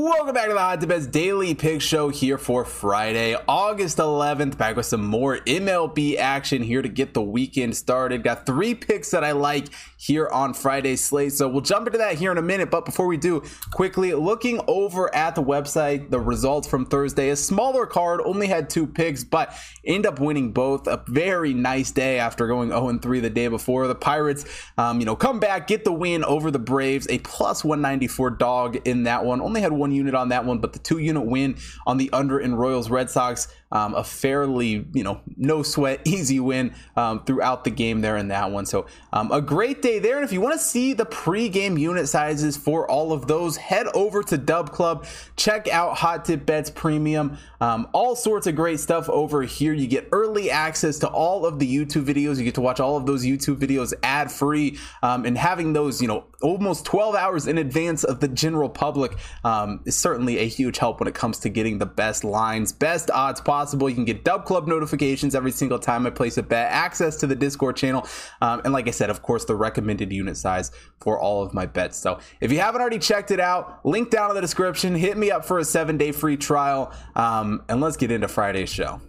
Welcome back to the Hot Tip Daily Pick Show here for Friday, August 11th. Back with some more MLB action here to get the weekend started. Got three picks that I like here on Friday's slate. So we'll jump into that here in a minute. But before we do, quickly looking over at the website, the results from Thursday, a smaller card, only had two picks, but end up winning both. A very nice day after going 0 3 the day before. The Pirates, um, you know, come back, get the win over the Braves, a plus 194 dog in that one. Only had one unit on that one, but the two unit win on the under in Royals Red Sox, um, a fairly, you know, no sweat, easy win um, throughout the game there in that one. So um, a great day there. And if you want to see the pre-game unit sizes for all of those, head over to Dub Club, check out Hot Tip Bets Premium. Um, all sorts of great stuff over here. You get early access to all of the YouTube videos. You get to watch all of those YouTube videos ad free, um, and having those, you know, almost 12 hours in advance of the general public um, is certainly a huge help when it comes to getting the best lines, best odds possible. You can get Dub Club notifications every single time I place a bet, access to the Discord channel, um, and like I said, of course, the recommended unit size for all of my bets. So if you haven't already checked it out, link down in the description. Hit me up for a seven day free trial, um, and let's get into Friday's show.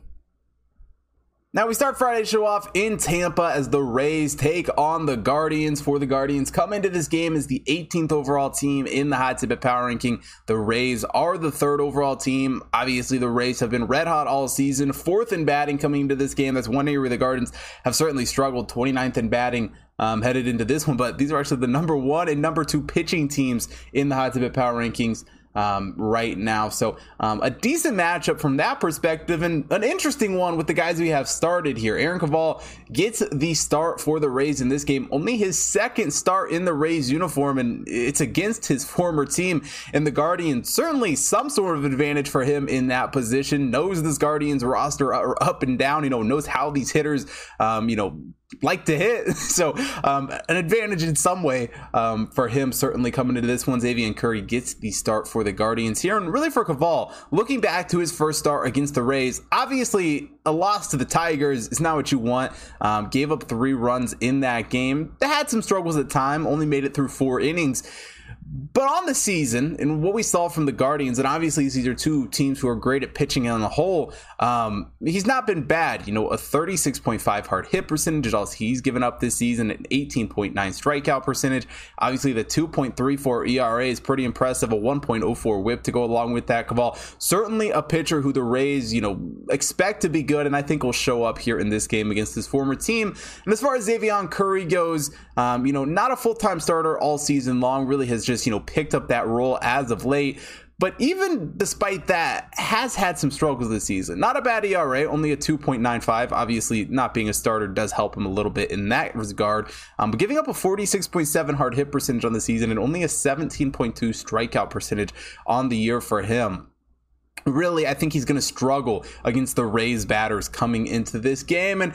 Now we start Friday's show off in Tampa as the Rays take on the Guardians. For the Guardians, come into this game as the 18th overall team in the Hot Tip Power Ranking. The Rays are the third overall team. Obviously, the Rays have been red hot all season, fourth in batting coming into this game. That's one area where the Guardians have certainly struggled. 29th in batting um, headed into this one, but these are actually the number one and number two pitching teams in the Hot Tip Power Rankings um, right now. So um, a decent matchup from that perspective, and an interesting one with the guys we have started here. Aaron Civale gets the start for the Rays in this game, only his second start in the Rays uniform, and it's against his former team. And the Guardians certainly some sort of advantage for him in that position. Knows this Guardians roster up and down. You know knows how these hitters, um, you know like to hit. So um, an advantage in some way um, for him certainly coming into this one. Xzavion Curry gets the start for the Guardians here, and really for Civale, looking back to his first start against the Rays, obviously a loss to the Tigers is not what you want. Um, gave up three runs in that game. They had some struggles at time, only made it through four innings. But on the season, and what we saw from the Guardians, and obviously these are two teams who are great at pitching on the whole, um, he's not been bad. You know, a 36.5 hard hit percentage, all he's given up this season, an 18.9 strikeout percentage. Obviously, the 2.34 ERA is pretty impressive, a 1.04 whip to go along with that. Civale, certainly a pitcher who the Rays, you know, expect to be good, and I think will show up here in this game against his former team. And as far as Xzavion Curry goes, um, you know, not a full time starter all season long, really has just, you know, picked up that role as of late. But even despite that, has had some struggles this season. Not a bad ERA, only a 2.95. Obviously, not being a starter does help him a little bit in that regard. Um, but giving up a 46.7 hard hit percentage on the season and only a 17.2 strikeout percentage on the year for him really, I think he's going to struggle against the Rays batters coming into this game. And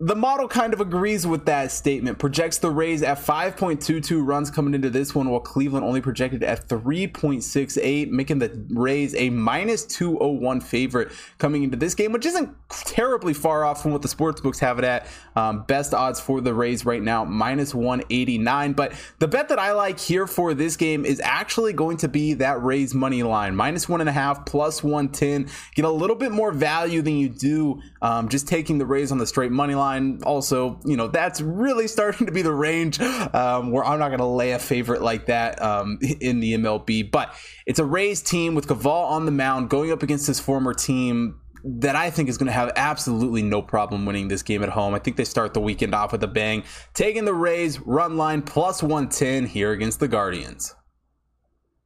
the model kind of agrees with that statement. Projects the Rays at 5.22 runs coming into this one, while Cleveland only projected at 3.68, making the Rays a minus 201 favorite coming into this game, which isn't terribly far off from what the sports books have it at. Um, best odds for the Rays right now, minus 189. But the bet that I like here for this game is actually going to be that Rays money line, minus one and a half, plus 110. Get a little bit more value than you do um, just taking the Rays on the straight money line. Also, you know, that's really starting to be the range um, where I'm not going to lay a favorite like that um, in the MLB. But it's a Rays team with Civale on the mound going up against his former team that I think is going to have absolutely no problem winning this game at home. I think they start the weekend off with a bang, taking the Rays run line plus 110 here against the Guardians.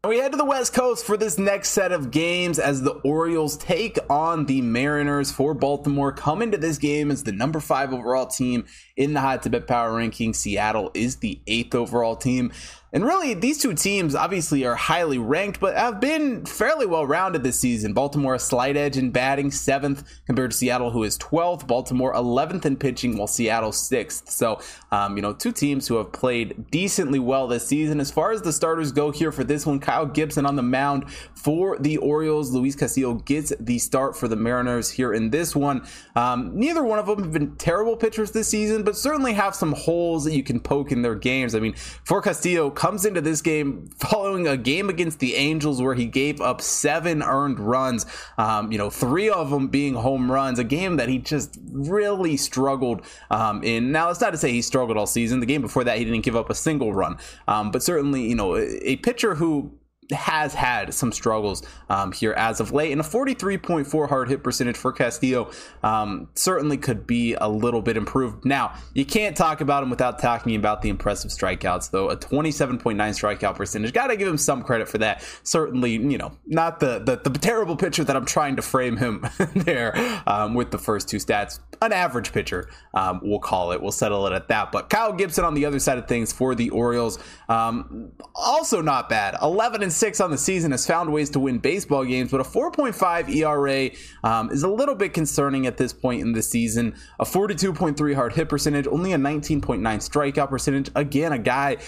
We head to the West Coast for this next set of games as the Orioles take on the Mariners for Baltimore. Come into this game as the number five overall team in the Hot bet Power Ranking. Seattle is the eighth overall team. And really, these two teams obviously are highly ranked, but have been fairly well rounded this season. Baltimore a slight edge in batting, seventh compared to Seattle, who is 12th. Baltimore 11th in pitching, while Seattle sixth. So, um, you know, two teams who have played decently well this season. As far as the starters go here for this one, Kyle Gibson on the mound for the Orioles. Luis Castillo gets the start for the Mariners here in this one. Um, neither one of them have been terrible pitchers this season, but certainly have some holes that you can poke in their games. I mean, for Castillo, comes into this game following a game against the Angels where he gave up seven earned runs, um, you know, three of them being home runs, a game that he just really struggled um, in. Now, it's not to say he struggled all season. The game before that, he didn't give up a single run, um, but certainly, you know, a pitcher who has had some struggles um, here as of late, and a 43.4 hard hit percentage for Castillo um, certainly could be a little bit improved. Now, you can't talk about him without talking about the impressive strikeouts, though. A 27.9 strikeout percentage. Got to give him some credit for that. Certainly, you know, not the the, the terrible pitcher that I'm trying to frame him there um, with the first two stats. An average pitcher, um, we'll call it. We'll settle it at that. But Kyle Gibson on the other side of things for the Orioles, um, also not bad. 11 and six on the season has found ways to win baseball games, but a 4.5 ERA um, is a little bit concerning at this point in the season. A 42.3 hard hit percentage, only a 19.9 strikeout percentage. Again, a guy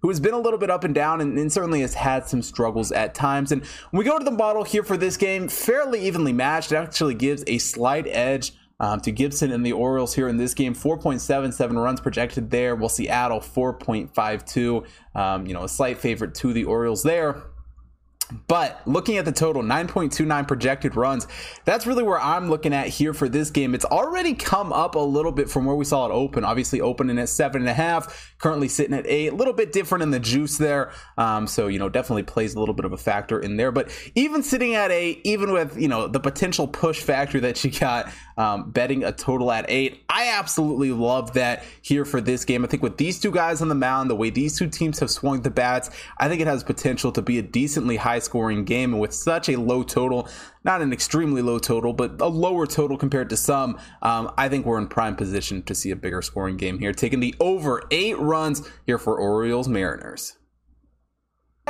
who has been a little bit up and down and, and, certainly has had some struggles at times. And when we go to the model here for this game, fairly evenly matched. It actually gives a slight edge. Um, to Gibson and the Orioles here in this game, 4.77 runs projected there. While Seattle 4.52, um, you know, a slight favorite to the Orioles there. But looking at the total, 9.29 projected runs, that's really where I'm looking at here for this game. It's already come up a little bit from where we saw it open. Obviously, opening at seven and a half, currently sitting at eight. A little bit different in the juice there. Um, so, you know, definitely plays a little bit of a factor in there. But even sitting at eight, even with, you know, the potential push factor that you got, um, betting a total at eight, I absolutely love that here for this game. I think with these two guys on the mound, the way these two teams have swung the bats, I think it has potential to be a decently high scoring game. And with such a low total, not an extremely low total, but a lower total compared to some, um, I think we're in prime position to see a bigger scoring game here. Taking the over eight runs here for Orioles Mariners.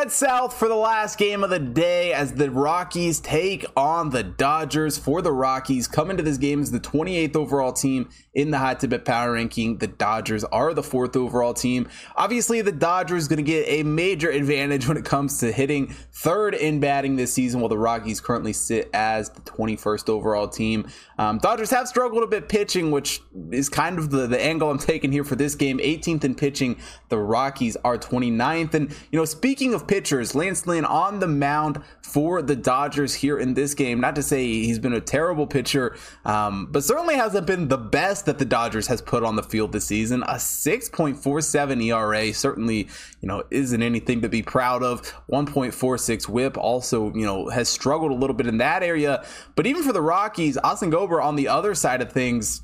South for the last game of the day as the Rockies take on the Dodgers. For the Rockies, come into this game as the 28th overall team in the Hot Tip Power Ranking. The Dodgers are the fourth overall team. Obviously, the Dodgers going to get a major advantage when it comes to hitting third in batting this season, while the Rockies currently sit as the 21st overall team. Um, Dodgers have struggled a bit pitching, which is kind of the, the angle I'm taking here for this game. 18th in pitching, the Rockies are 29th. And, you know, speaking of pitchers, Lance Lynn on the mound for the Dodgers here in this game. Not to say he's been a terrible pitcher, um, but certainly hasn't been the best that the Dodgers has put on the field this season. A 6.47 ERA certainly, you know, isn't anything to be proud of. 1.46 WHIP also, you know, has struggled a little bit in that area. But even for the Rockies, Austin Gomber on the other side of things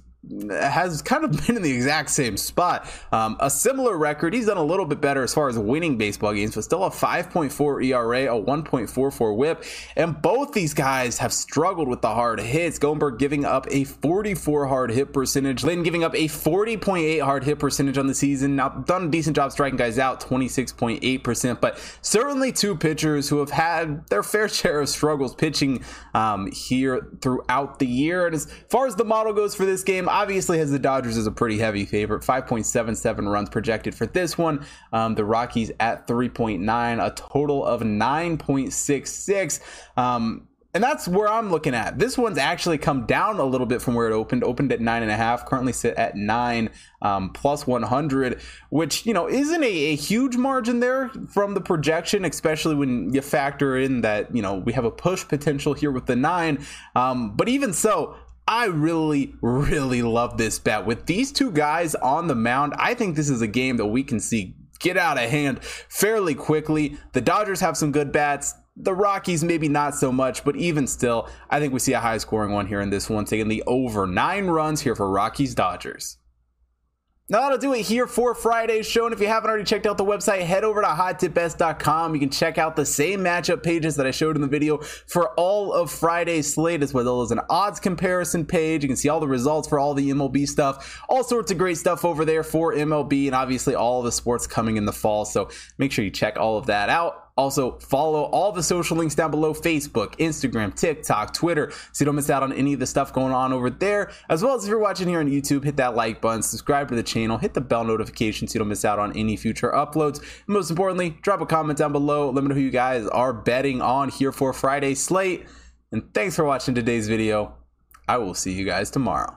has kind of been in the exact same spot. Um, a similar record. He's done a little bit better as far as winning baseball games, but still a 5.4 ERA, a 1.44 whip. And both these guys have struggled with the hard hits. Gomberg giving up a 44 hard hit percentage. Lynn giving up a 40.8 hard hit percentage on the season. Now, done a decent job striking guys out, 26.8%. But certainly two pitchers who have had their fair share of struggles pitching um, here throughout the year. And as far as the model goes for this game, obviously has the Dodgers as a pretty heavy favorite. 5.77 runs projected for this one. Um, the Rockies at 3.9, a total of 9.66. Um, and that's where I'm looking at. This one's actually come down a little bit from where it opened. Opened at nine and a half. Currently sit at nine um, plus 100, which you know isn't a, a, huge margin there from the projection, especially when you factor in that you know we have a push potential here with the nine. Um, but even so, I really, really love this bet. With these two guys on the mound, I think this is a game that we can see get out of hand fairly quickly. The Dodgers have some good bats. The Rockies, maybe not so much, but even still, I think we see a high scoring one here in this one, taking the over nine runs here for Rockies Dodgers. Now that'll do it here for Friday's show. And if you haven't already checked out the website, head over to hottipbets.com. You can check out the same matchup pages that I showed in the video for all of Friday's slate, as well as an odds comparison page. You can see all the results for all the MLB stuff, all sorts of great stuff over there for MLB, and obviously all the sports coming in the fall. So make sure you check all of that out. Also, follow all the social links down below Facebook, Instagram, TikTok, Twitter, so you don't miss out on any of the stuff going on over there. As well as if you're watching here on YouTube, hit that like button, subscribe to the channel, hit the bell notification so you don't miss out on any future uploads. And most importantly, drop a comment down below. Let me know who you guys are betting on here for Friday slate. And thanks for watching today's video. I will see you guys tomorrow.